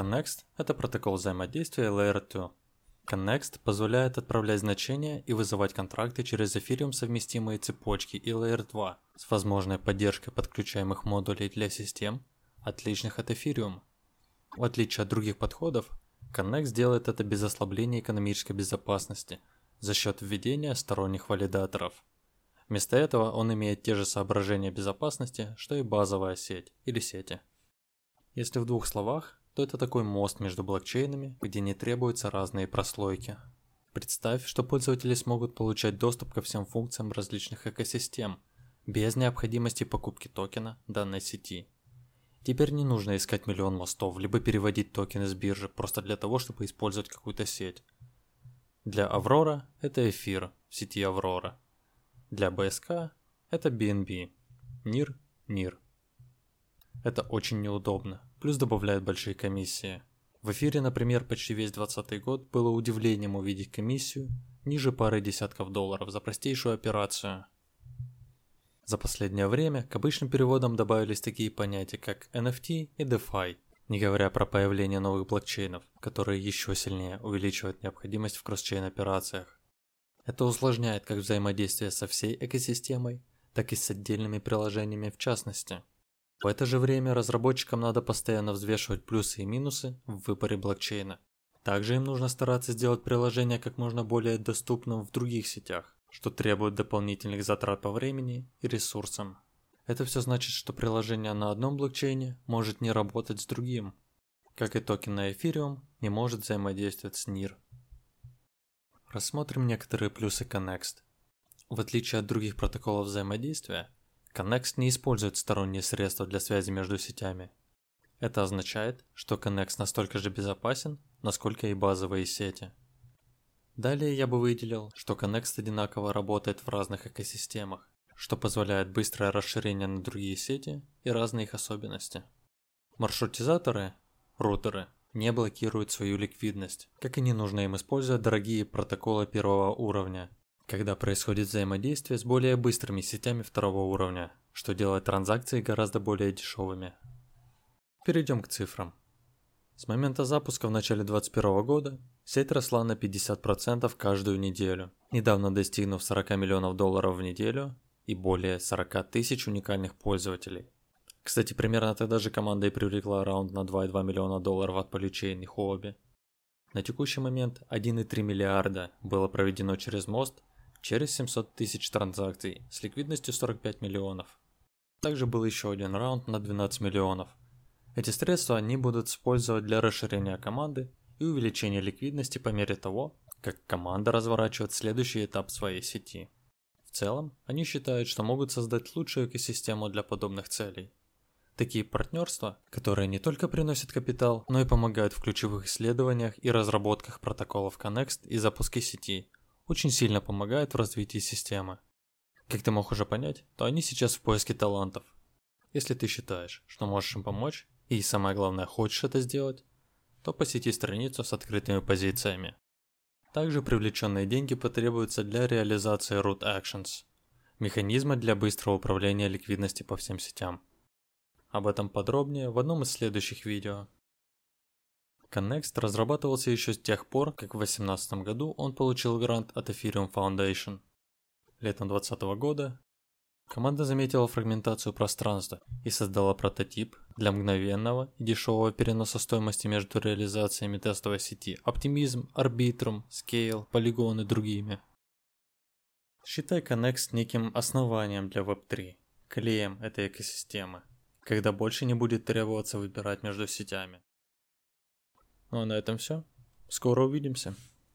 Connext – это протокол взаимодействия Layer 2. Connext позволяет отправлять значения и вызывать контракты через Ethereum совместимые цепочки и Layer 2 с возможной поддержкой подключаемых модулей для систем, отличных от Ethereum. В отличие от других подходов, Connext делает это без ослабления экономической безопасности за счет введения сторонних валидаторов. Вместо этого он имеет те же соображения безопасности, что и базовая сеть или сети. Если в двух словах, то это такой мост между блокчейнами, где не требуются разные прослойки. Представь, что пользователи смогут получать доступ ко всем функциям различных экосистем, без необходимости покупки токена данной сети. Теперь не нужно искать миллион мостов, либо переводить токены с биржи просто для того, чтобы использовать какую-то сеть. Для Аврора это эфир в сети Аврора. Для БСК это BNB. NIR – NIR. Это очень неудобно, плюс добавляют большие комиссии. В эфире, например, почти весь 2020 год было удивлением увидеть комиссию ниже пары десятков долларов за простейшую операцию. За последнее время к обычным переводам добавились такие понятия, как NFT и DeFi, не говоря про появление новых блокчейнов, которые еще сильнее увеличивают необходимость в кросчейн операциях. Это усложняет как взаимодействие со всей экосистемой, так и с отдельными приложениями в частности. В это же время разработчикам надо постоянно взвешивать плюсы и минусы в выборе блокчейна. Также им нужно стараться сделать приложение как можно более доступным в других сетях, что требует дополнительных затрат по времени и ресурсам. Это все значит, что приложение на одном блокчейне может не работать с другим, как и токен на Ethereum не может взаимодействовать с NIR. Рассмотрим некоторые плюсы Connext. В отличие от других протоколов взаимодействия, Connext не использует сторонние средства для связи между сетями. Это означает, что Connext настолько же безопасен, насколько и базовые сети. Далее я бы выделил, что Connext одинаково работает в разных экосистемах, что позволяет быстрое расширение на другие сети и разные их особенности. Маршрутизаторы, рутеры, не блокируют свою ликвидность, как и не нужно им использовать дорогие протоколы первого уровня, когда происходит взаимодействие с более быстрыми сетями второго уровня, что делает транзакции гораздо более дешевыми. Перейдем к цифрам. С момента запуска в начале 2021 года сеть росла на 50% каждую неделю, недавно достигнув 40 миллионов долларов в неделю и более 40 тысяч уникальных пользователей. Кстати, примерно тогда же команда и привлекла раунд на 2,2 миллиона долларов от Polychain и Huobi. На текущий момент 1,3 миллиарда было проведено через мост через 700 тысяч транзакций с ликвидностью 45 миллионов. Также был еще один раунд на 12 миллионов. Эти средства они будут использовать для расширения команды и увеличения ликвидности по мере того, как команда разворачивает следующий этап своей сети. В целом, они считают, что могут создать лучшую экосистему для подобных целей. Такие партнерства, которые не только приносят капитал, но и помогают в ключевых исследованиях и разработках протоколов Connext и запуске сети, очень сильно помогают в развитии системы. Как ты мог уже понять, то они сейчас в поиске талантов. Если ты считаешь, что можешь им помочь, и самое главное, хочешь это сделать, то посети страницу с открытыми позициями. Также привлеченные деньги потребуются для реализации Root Actions, механизма для быстрого управления ликвидностью по всем сетям. Об этом подробнее в одном из следующих видео. Connext разрабатывался еще с тех пор, как в 2018 году он получил грант от Ethereum Foundation. Летом 2020 года команда заметила фрагментацию пространства и создала прототип для мгновенного и дешевого переноса стоимости между реализациями тестовой сети Optimism, Arbitrum, Scale, Polygon и другими. Считай Connext неким основанием для Web3, клеем этой экосистемы, когда больше не будет требоваться выбирать между сетями. Ну а на этом все. Скоро увидимся.